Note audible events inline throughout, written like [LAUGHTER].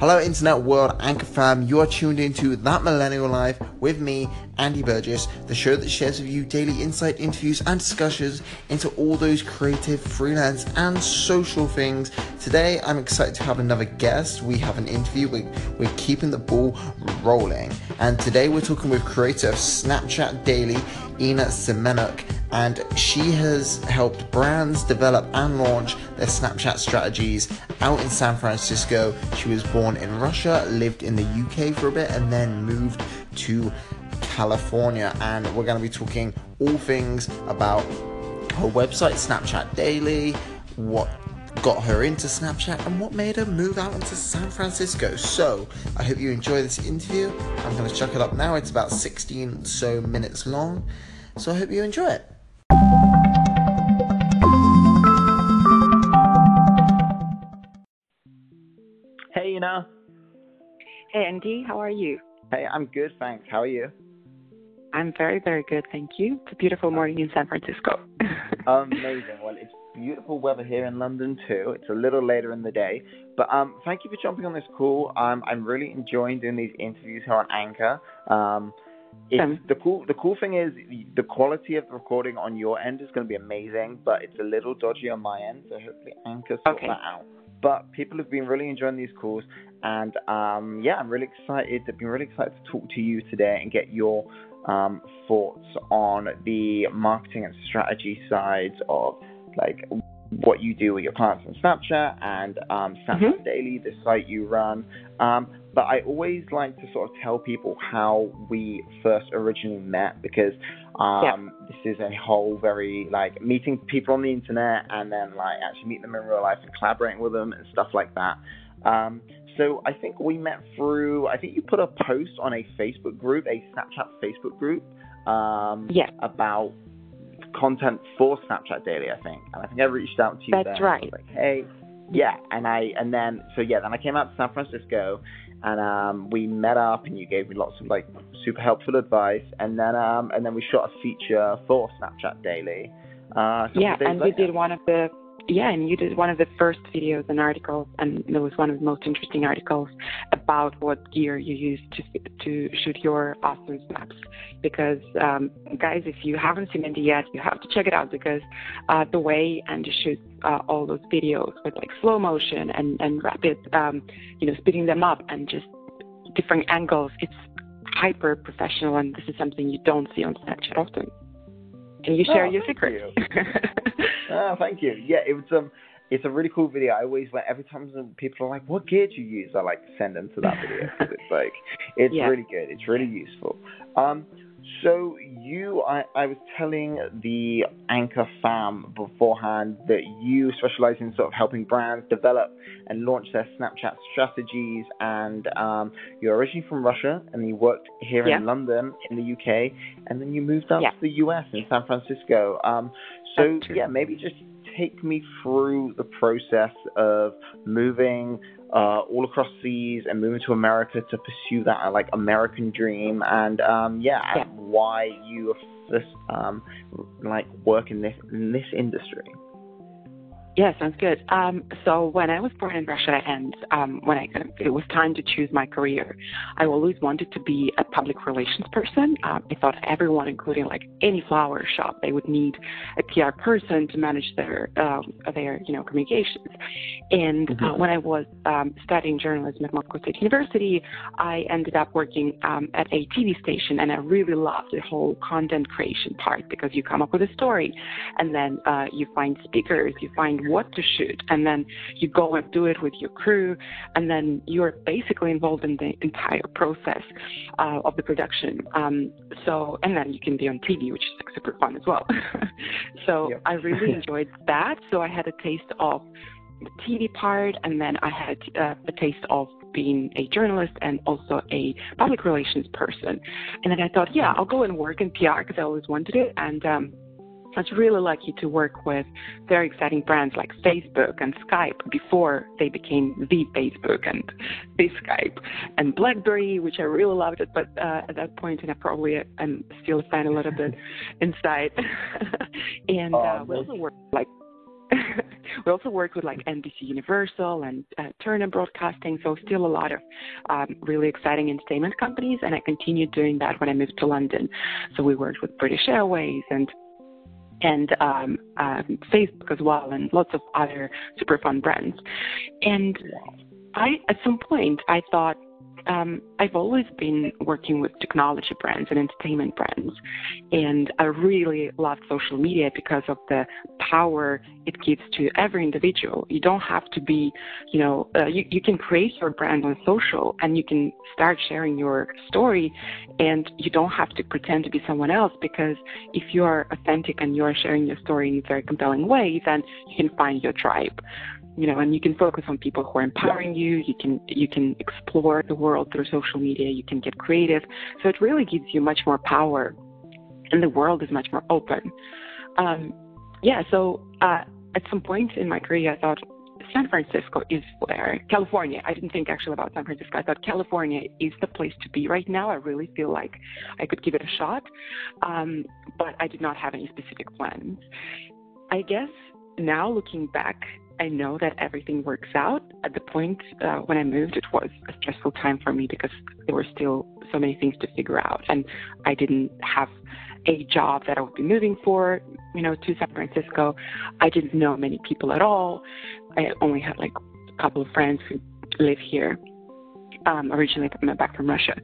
Hello, Internet World Anchor fam. You are tuned into That Millennial Life with me, Andy Burgess, the show that shares with you daily insight, interviews, and discussions into all those creative, freelance, and social things. Today, I'm excited to have another guest. We have an interview. We're, we're keeping the ball rolling. And today, we're talking with creator of Snapchat Daily, Ina Semenuk and she has helped brands develop and launch their Snapchat strategies out in San Francisco. She was born in Russia, lived in the UK for a bit, and then moved to California. And we're going to be talking all things about her website, Snapchat Daily, what got her into Snapchat, and what made her move out into San Francisco. So, I hope you enjoy this interview. I'm going to chuck it up now. It's about 16 so minutes long. So, I hope you enjoy it. Hey, Ina. Hey, Andy. How are you? Hey, I'm good, thanks. How are you? I'm very, very good, thank you. It's a beautiful morning in San Francisco. [LAUGHS] Amazing. Well, it's beautiful weather here in London too. It's a little later in the day, but um, thank you for jumping on this call. Um, I'm really enjoying doing these interviews here on Anchor. Um, it's, the cool the cool thing is the quality of the recording on your end is going to be amazing, but it's a little dodgy on my end. So hopefully Anchor sort okay. that out. But people have been really enjoying these calls, and um, yeah, I'm really excited. I've been really excited to talk to you today and get your um, thoughts on the marketing and strategy sides of like what you do with your clients on Snapchat and um, Snapchat mm-hmm. Daily, the site you run. Um, but I always like to sort of tell people how we first originally met because um, yeah. this is a whole very like meeting people on the internet and then like actually meeting them in real life and collaborating with them and stuff like that. Um, so I think we met through. I think you put a post on a Facebook group, a Snapchat Facebook group, um, yeah. about content for Snapchat Daily, I think. And I think I reached out to you. That's then. right. like, hey, yeah, and I and then so yeah, then I came out to San Francisco, and um, we met up, and you gave me lots of like super helpful advice, and then um, and then we shot a feature for Snapchat Daily. Uh, yeah, and later. we did one of the yeah, and you did one of the first videos and articles, and it was one of the most interesting articles about what gear you use to to shoot your awesome snaps. Because um, guys, if you haven't seen it yet, you have to check it out because uh, the way Andy shoots uh, all those videos with like slow motion and and rapid, um, you know, speeding them up and just different angles, it's hyper professional, and this is something you don't see on Snapchat often. Can you share oh, your secrets? You. [LAUGHS] oh, thank you. Yeah, it was um, it's a really cool video. I always like every time people are like, "What gear do you use?" I like send them to that video because it's like it's yeah. really good. It's really useful. Um, so you, I, I was telling the Anchor fam beforehand that you specialize in sort of helping brands develop and launch their Snapchat strategies, and um, you're originally from Russia and you worked here yeah. in London in the UK, and then you moved out yeah. to the US in San Francisco. Um, so yeah, maybe just take me through the process of moving uh, all across seas and moving to America to pursue that like American dream, and um, yeah, yeah. why you um, like work in this in this industry. Yeah, sounds good. Um, so when I was born in Russia and um, when I it was time to choose my career, I always wanted to be a public relations person. Um, I thought everyone, including like any flower shop, they would need a PR person to manage their um, their you know communications. And uh, mm-hmm. uh, when I was um, studying journalism at Moscow State University, I ended up working um, at a TV station, and I really loved the whole content creation part because you come up with a story, and then uh, you find speakers, you find what to shoot, and then you go and do it with your crew, and then you're basically involved in the entire process uh, of the production. Um, so, and then you can be on TV, which is like super fun as well. [LAUGHS] so yep. I really [LAUGHS] enjoyed that. So I had a taste of the TV part, and then I had uh, a taste of being a journalist and also a public relations person. And then I thought, yeah, I'll go and work in PR because I always wanted it. And um, was really lucky to work with very exciting brands like Facebook and Skype before they became the Facebook and the Skype and BlackBerry, which I really loved it. But uh, at that point, and I probably am still a fan a little bit [LAUGHS] inside. [LAUGHS] and uh, we also worked like [LAUGHS] we also work with like NBC Universal and uh, Turner Broadcasting, so still a lot of um, really exciting entertainment companies. And I continued doing that when I moved to London. So we worked with British Airways and and um, um, Facebook as well, and lots of other super fun brands. And I, at some point, I thought um, I've always been working with technology brands and entertainment brands, and I really love social media because of the power it gives to every individual. You don't have to be, you know, uh, you, you can create your brand on social and you can start sharing your story, and you don't have to pretend to be someone else because if you are authentic and you are sharing your story in a very compelling way, then you can find your tribe you know, and you can focus on people who are empowering you. You can you can explore the world through social media. You can get creative. So it really gives you much more power, and the world is much more open. Um, yeah. So uh, at some point in my career, I thought San Francisco is where California. I didn't think actually about San Francisco. I thought California is the place to be right now. I really feel like I could give it a shot, um, but I did not have any specific plans. I guess now looking back, I know that everything works out. At the point uh, when I moved, it was a stressful time for me because there were still so many things to figure out, and I didn't have a job that I would be moving for, you know, to San Francisco. I didn't know many people at all. I only had like a couple of friends who live here. Um, originally back from Russia.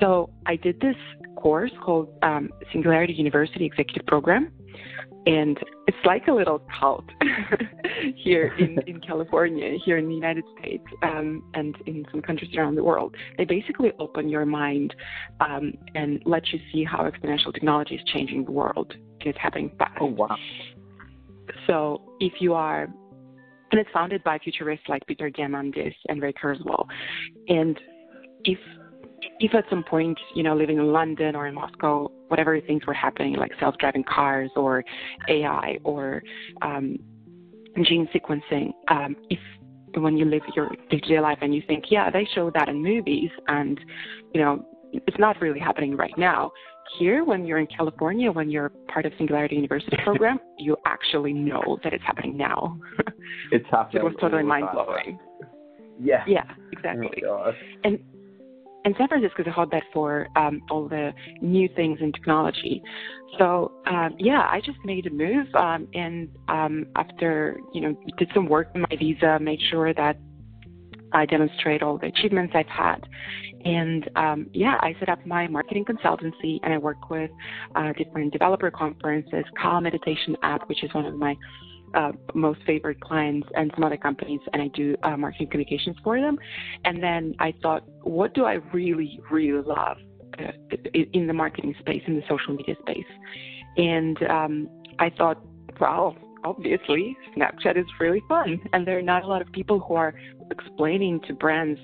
So I did this course called um, Singularity University Executive Program, and it's like a little cult [LAUGHS] here in, in [LAUGHS] California, here in the United States, um, and in some countries around the world. They basically open your mind um, and let you see how exponential technology is changing the world. It's happening fast. Oh, wow. So if you are, and it's founded by futurists like Peter Diamandis and Ray Kurzweil. And if if at some point, you know, living in London or in Moscow, whatever things were happening, like self-driving cars or AI or um, gene sequencing, um, if when you live your day-to-day life and you think, yeah, they show that in movies, and you know, it's not really happening right now. Here, when you're in California, when you're part of Singularity University [LAUGHS] program, you actually know that it's happening now. It's happening. it was totally mind blowing. Yeah. Yeah, exactly. Oh, and and San Francisco is a hotbed for um, all the new things in technology. So um, yeah, I just made a move, um, and um, after you know did some work on my visa, made sure that I demonstrate all the achievements I've had, and um, yeah, I set up my marketing consultancy, and I work with uh, different developer conferences, Calm Meditation app, which is one of my uh, most favorite clients and some other companies, and I do uh, marketing communications for them. And then I thought, what do I really, really love uh, in the marketing space, in the social media space? And um, I thought, well, obviously, Snapchat is really fun, and there are not a lot of people who are explaining to brands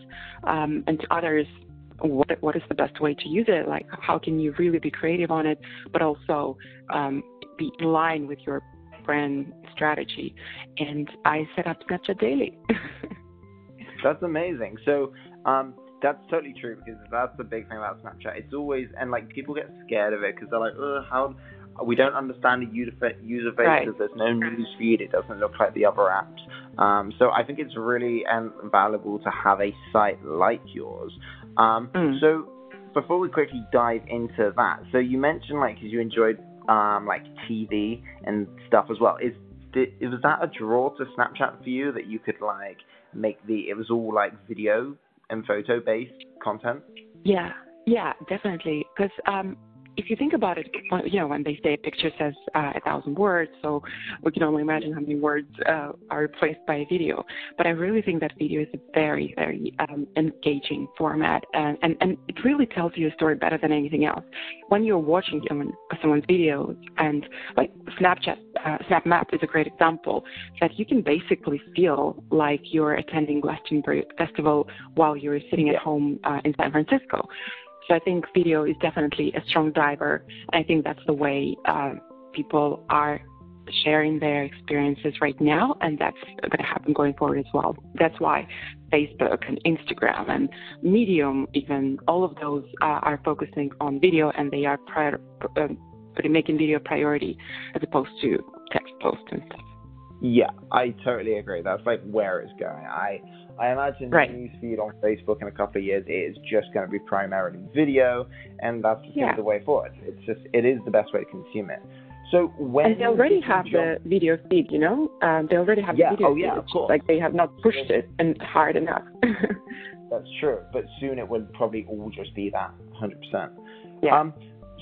um, and to others what what is the best way to use it like how can you really be creative on it but also um, be in line with your brand strategy. And I set up Snapchat Daily. [LAUGHS] that's amazing. So, um, that's totally true because that's the big thing about Snapchat. It's always and like people get scared of it because they're like, oh, how we don't understand the user user base right. because there's no news feed. It doesn't look like the other apps. Um, so I think it's really um, valuable to have a site like yours. Um, mm. So before we quickly dive into that, so you mentioned like because you enjoyed um, like TV and stuff as well. Is did, was that a draw to Snapchat for you that you could like make the it was all like video and photo based content? Yeah, yeah, definitely. Because um, if you think about it, you know, when they say a picture says uh, a thousand words, so we can only imagine how many words uh, are replaced by a video. But I really think that video is a very, very um, engaging format, and, and, and it really tells you a story better than anything else. When you're watching someone, someone's videos, and like Snapchat, uh, Snap Map is a great example, that you can basically feel like you're attending Glastonbury Festival while you're sitting at home uh, in San Francisco. So I think video is definitely a strong driver. I think that's the way uh, people are sharing their experiences right now, and that's going to happen going forward as well. That's why Facebook and Instagram and Medium, even all of those uh, are focusing on video, and they are prior, uh, making video priority as opposed to text posts and stuff. Yeah, I totally agree. That's like where it's going. I I imagine right. the newsfeed on Facebook in a couple of years is just going to be primarily video, and that's just yeah. the way forward. It's just it is the best way to consume it. So when and they already have jump... the video feed, you know, um, they already have yeah. the video oh, feed. Yeah, of course. Like they have not pushed it and hard enough. [LAUGHS] that's true, but soon it will probably all just be that, hundred percent. Yeah. Um,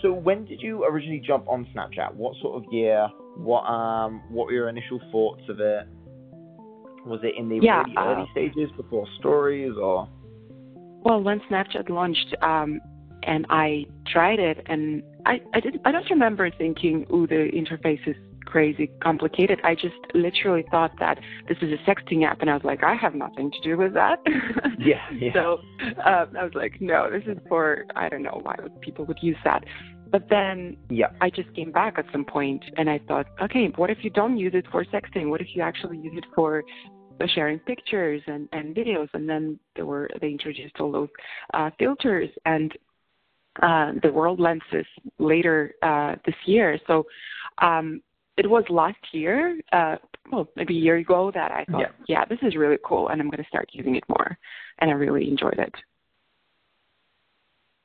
so when did you originally jump on Snapchat? What sort of year? What um what were your initial thoughts of it? Was it in the yeah, really early uh, stages before stories or? Well, when Snapchat launched, um, and I tried it, and I I didn't I don't remember thinking, oh, the interface is crazy complicated." I just literally thought that this is a sexting app, and I was like, I have nothing to do with that. yeah, yeah. [LAUGHS] So um, I was like, no, this is for I don't know why people would use that. But then yeah. I just came back at some point and I thought, okay, what if you don't use it for sexting? What if you actually use it for sharing pictures and, and videos? And then there were they introduced all those uh, filters and uh, the world lenses later uh, this year. So um, it was last year, uh, well, maybe a year ago, that I thought, yeah. yeah, this is really cool, and I'm going to start using it more. And I really enjoyed it.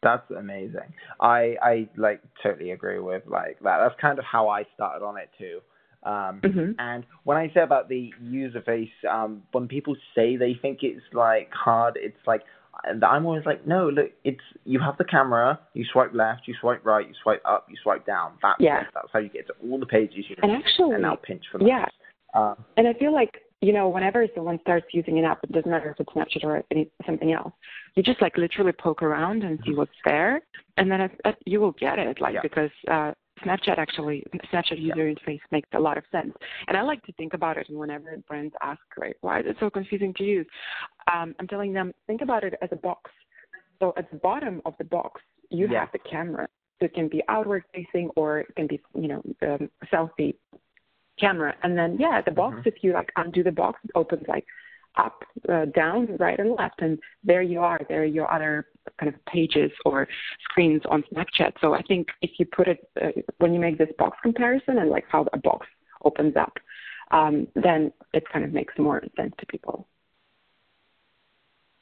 That's amazing. I I like totally agree with like that. That's kind of how I started on it too. Um, mm-hmm. And when I say about the user face, um, when people say they think it's like hard, it's like I'm always like, no, look, it's you have the camera, you swipe left, you swipe right, you swipe up, you swipe down. That's yeah. It. That's how you get to all the pages you and actually, and now pinch for them. Yeah. Um, and I feel like you know, whenever someone starts using an app, it doesn't matter if it's Snapchat or any, something else. You just like literally poke around and see what's there, and then it, it, you will get it. Like yeah. because uh, Snapchat actually, Snapchat user yeah. interface makes a lot of sense. And I like to think about it. And whenever brands ask, right, why is it so confusing to use? Um, I'm telling them, think about it as a box. So at the bottom of the box, you yeah. have the camera. So it can be outward facing or it can be, you know, um, selfie camera. And then, yeah, the box, mm-hmm. if you like undo the box, it opens like up, uh, down, right, and left. And there you are. There are your other kind of pages or screens on Snapchat. So I think if you put it, uh, when you make this box comparison and like how a box opens up, um, then it kind of makes more sense to people.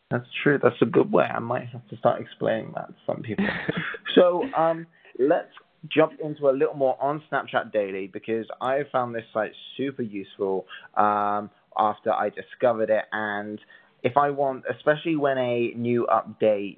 That's true. That's a good way. I might have to start explaining that to some people. [LAUGHS] so um, let's jump into a little more on Snapchat Daily because I found this site super useful um, after I discovered it. And if I want, especially when a new update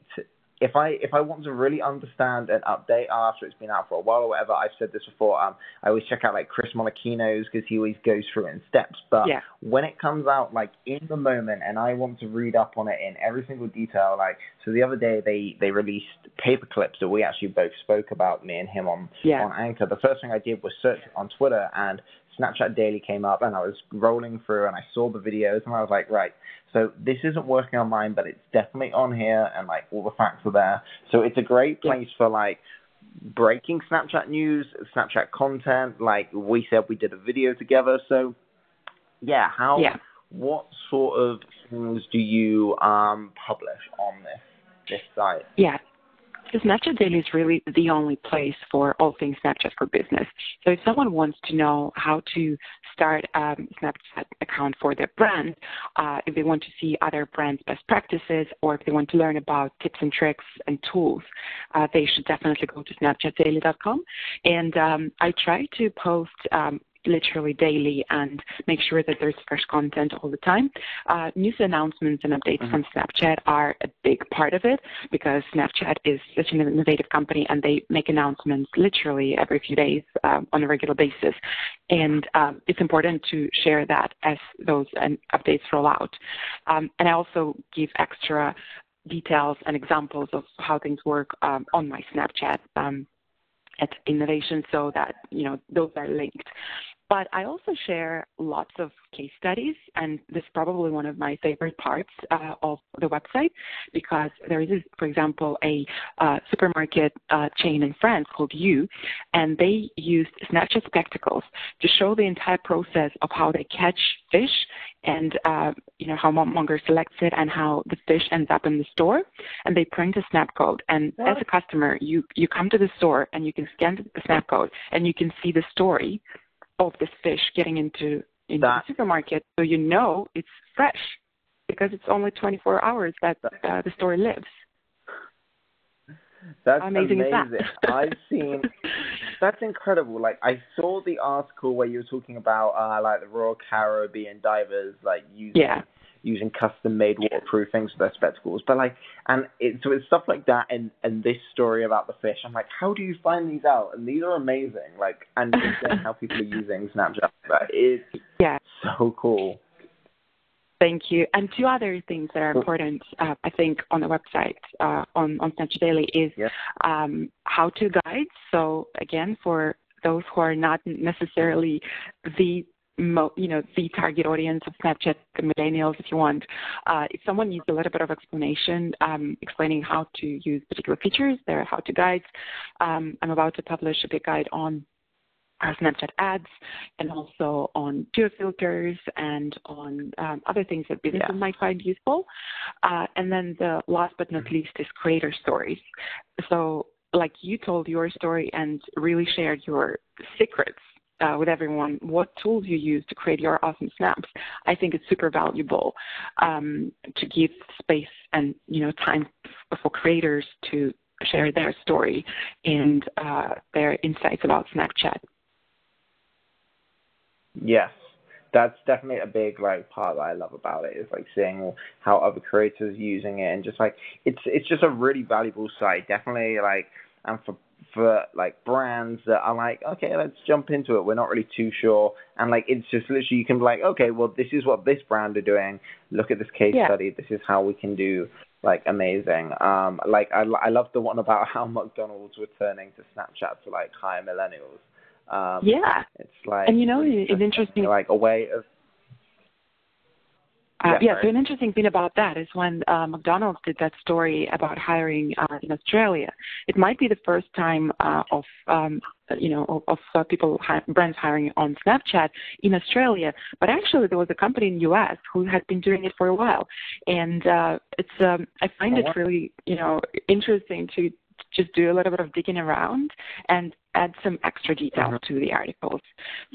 if I if I want to really understand an update after it's been out for a while or whatever, I've said this before. Um, I always check out like Chris Monachino's because he always goes through it in steps. But yeah. when it comes out like in the moment, and I want to read up on it in every single detail, like so the other day they they released paper clips that we actually both spoke about me and him on yeah. on Anchor. The first thing I did was search on Twitter and Snapchat Daily came up, and I was rolling through and I saw the videos, and I was like, right so this isn't working on mine, but it's definitely on here, and like all the facts are there. So it's a great place yeah. for like breaking Snapchat news, Snapchat content. Like we said, we did a video together. So yeah, how? Yeah. What sort of things do you um, publish on this this site? Yeah. So Snapchat Daily is really the only place for all things Snapchat for business. So if someone wants to know how to start a Snapchat account for their brand, uh, if they want to see other brands' best practices, or if they want to learn about tips and tricks and tools, uh, they should definitely go to snapchatdaily.com. And um, I try to post um, literally daily and make sure that there's fresh content all the time. Uh, news announcements and updates mm-hmm. from Snapchat are a big part of it because Snapchat is such an innovative company and they make announcements literally every few days uh, on a regular basis. And um, it's important to share that as those um, updates roll out. Um, and I also give extra details and examples of how things work um, on my Snapchat um, at Innavation so that you know those are linked but I also share lots of case studies, and this is probably one of my favorite parts uh, of the website because there is, for example, a uh, supermarket uh, chain in France called U, and they used Snapchat Spectacles to show the entire process of how they catch fish and uh, you know how monger selects it and how the fish ends up in the store and they print a snap code. And as a customer you you come to the store and you can scan the snap code and you can see the story of this fish getting into into that, the supermarket, so you know it's fresh because it's only 24 hours that uh, the story lives. That's amazing. amazing. That? I've seen. [LAUGHS] That's incredible. Like I saw the article where you were talking about uh, like the Royal Caribbean divers like using yeah. Using custom made waterproof things for their spectacles. But like, and it, so it's stuff like that, and and this story about the fish. I'm like, how do you find these out? And these are amazing. Like, and how people are using Snapchat. That is yeah. so cool. Thank you. And two other things that are important, uh, I think, on the website uh, on on Snapchat Daily is um, how-to guides. So again, for those who are not necessarily the mo- you know the target audience of Snapchat, the millennials, if you want, uh, if someone needs a little bit of explanation, um, explaining how to use particular features, there are how-to guides. Um, I'm about to publish a big guide on our Snapchat ads and also on geo filters and on um, other things that businesses yeah. might find useful. Uh, and then the last but not least is creator stories. So like you told your story and really shared your secrets uh, with everyone what tools you use to create your awesome snaps. I think it's super valuable um, to give space and you know time for creators to share their story and uh, their insights about Snapchat. Yes, that's definitely a big like part that I love about it is like seeing how other creators using it and just like it's it's just a really valuable site. Definitely like and for for like brands that are like, okay, let's jump into it. We're not really too sure, and like it's just literally you can be like, okay, well this is what this brand are doing. Look at this case yeah. study. This is how we can do like amazing. Um, like I I love the one about [LAUGHS] how McDonald's were turning to Snapchat to like hire millennials. Um, yeah. It's like, and you know, it's interesting. Like a way of. Uh, yeah, yeah so an interesting thing about that is when uh, McDonald's did that story about hiring uh, in Australia. It might be the first time uh, of um, you know of, of uh, people hi- brands hiring on Snapchat in Australia, but actually there was a company in the U.S. who had been doing it for a while, and uh, it's um, I find oh, it really you know interesting to just do a little bit of digging around and add some extra details mm-hmm. to the articles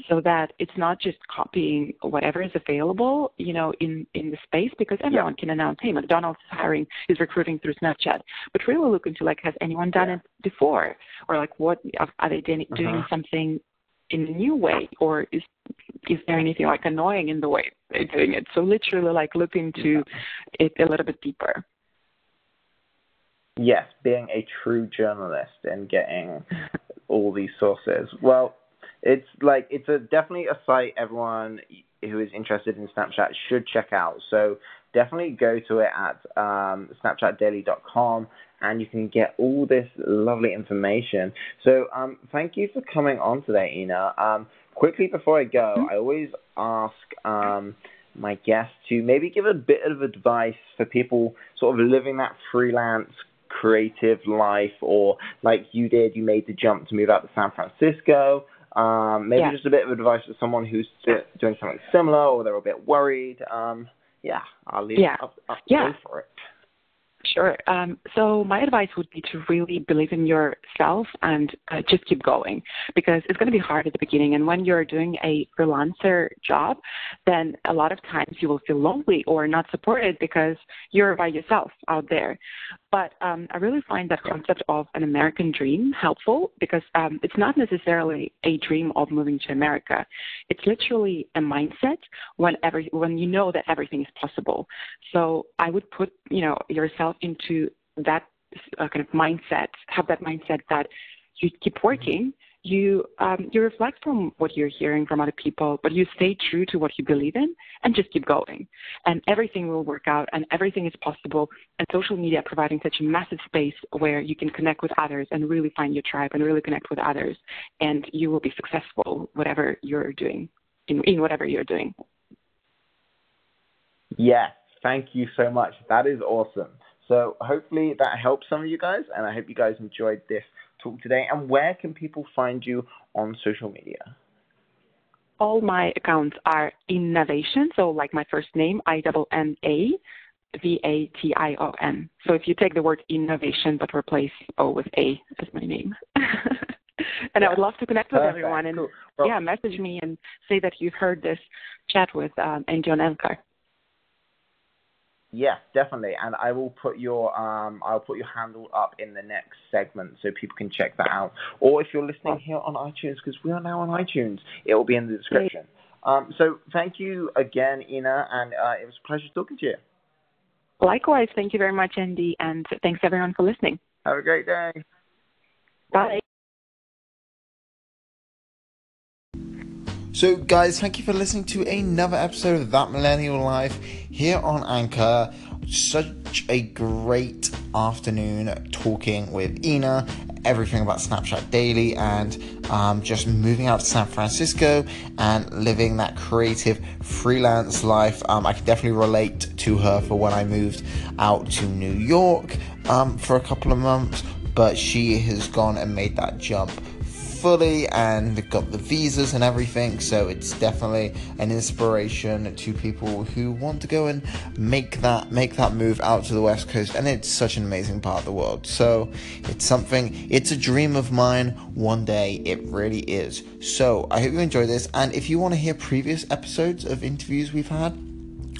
so that it's not just copying whatever is available, you know, in, in the space because everyone yeah. can announce, hey, McDonald's is hiring, is recruiting through Snapchat. But really look into like, has anyone done yeah. it before? Or like, what are they doing, uh-huh. doing something in a new way or is is there anything like annoying in the way they're doing it so literally like look into yeah. it a little bit deeper yes, being a true journalist and getting all these sources. Well, it's like it's a definitely a site everyone who is interested in Snapchat should check out. So definitely go to it at um, snapchatdaily.com and you can get all this lovely information. So um, thank you for coming on today, Ina. Um, quickly before I go, mm-hmm. I always ask um, my guests to maybe give a bit of advice for people sort of living that freelance creative life, or like you did, you made the jump to move out to San Francisco. Um, maybe yeah. just a bit of advice for someone who's doing something similar, or they're a bit worried. Um, yeah, I'll leave. Yeah, I'll, I'll yeah. for it. Sure. Um, so my advice would be to really believe in yourself and uh, just keep going because it's going to be hard at the beginning. And when you're doing a freelancer job, then a lot of times you will feel lonely or not supported because you're by yourself out there. But um, I really find that concept of an American dream helpful because um, it's not necessarily a dream of moving to America. It's literally a mindset when every, when you know that everything is possible. So I would put you know yourself into that uh, kind of mindset, have that mindset that you keep working you um, you reflect from what you're hearing from other people, but you stay true to what you believe in and just keep going. And everything will work out and everything is possible. And social media providing such a massive space where you can connect with others and really find your tribe and really connect with others. And you will be successful whatever you're doing in, in whatever you're doing. Yes, thank you so much. That is awesome. So hopefully that helps some of you guys, and I hope you guys enjoyed this talk today. And where can people find you on social media? All my accounts are Innavation, so like my first name, I double N A V A T I O N. So if you take the word innovation but replace O with A as my name. [LAUGHS] and yeah. I would love to connect with Perfect. everyone. And cool. well, yeah, message me and say that you've heard this chat with um, on Anchor. Yes, definitely, and I will put your um, I'll put your handle up in the next segment so people can check that out. Or if you're listening here on iTunes, because we are now on iTunes, it will be in the description. Um, so thank you again, Ina, and uh, it was a pleasure talking to you. Likewise, thank you very much, Andy, and thanks everyone for listening. Have a great day. Bye. So, guys, thank you for listening to another episode of That Millennial Life here on Anchor. Such a great afternoon talking with Ina, everything about Snapchat Daily, and um, just moving out to San Francisco and living that creative freelance life. Um, I can definitely relate to her for when I moved out to New York um, for a couple of months, but she has gone and made that jump fully and got the visas and everything. So it's definitely an inspiration to people who want to go and make that make that move out to the west coast. And it's such an amazing part of the world. So it's something. It's a dream of mine. One day it really is. So I hope you enjoy this. And if you want to hear previous episodes of interviews we've had,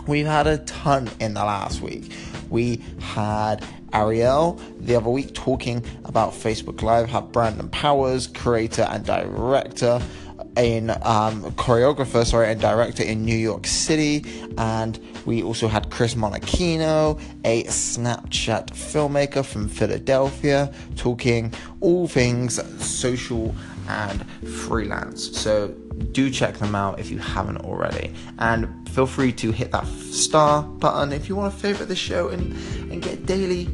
we've had a ton in the last week. We had Ariel the other week talking about Facebook Live, had Brandon Powers, creator and director in um, choreographer, sorry, and director in New York City, and we also had Chris Monachino, a Snapchat filmmaker from Philadelphia, talking all things social and freelance. So do check them out if you haven't already. And feel free to hit that star button if you want to favorite the show and, and get daily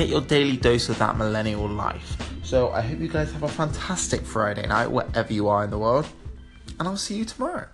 get your daily dose of that millennial life. So I hope you guys have a fantastic Friday night, wherever you are in the world, and I'll see you tomorrow.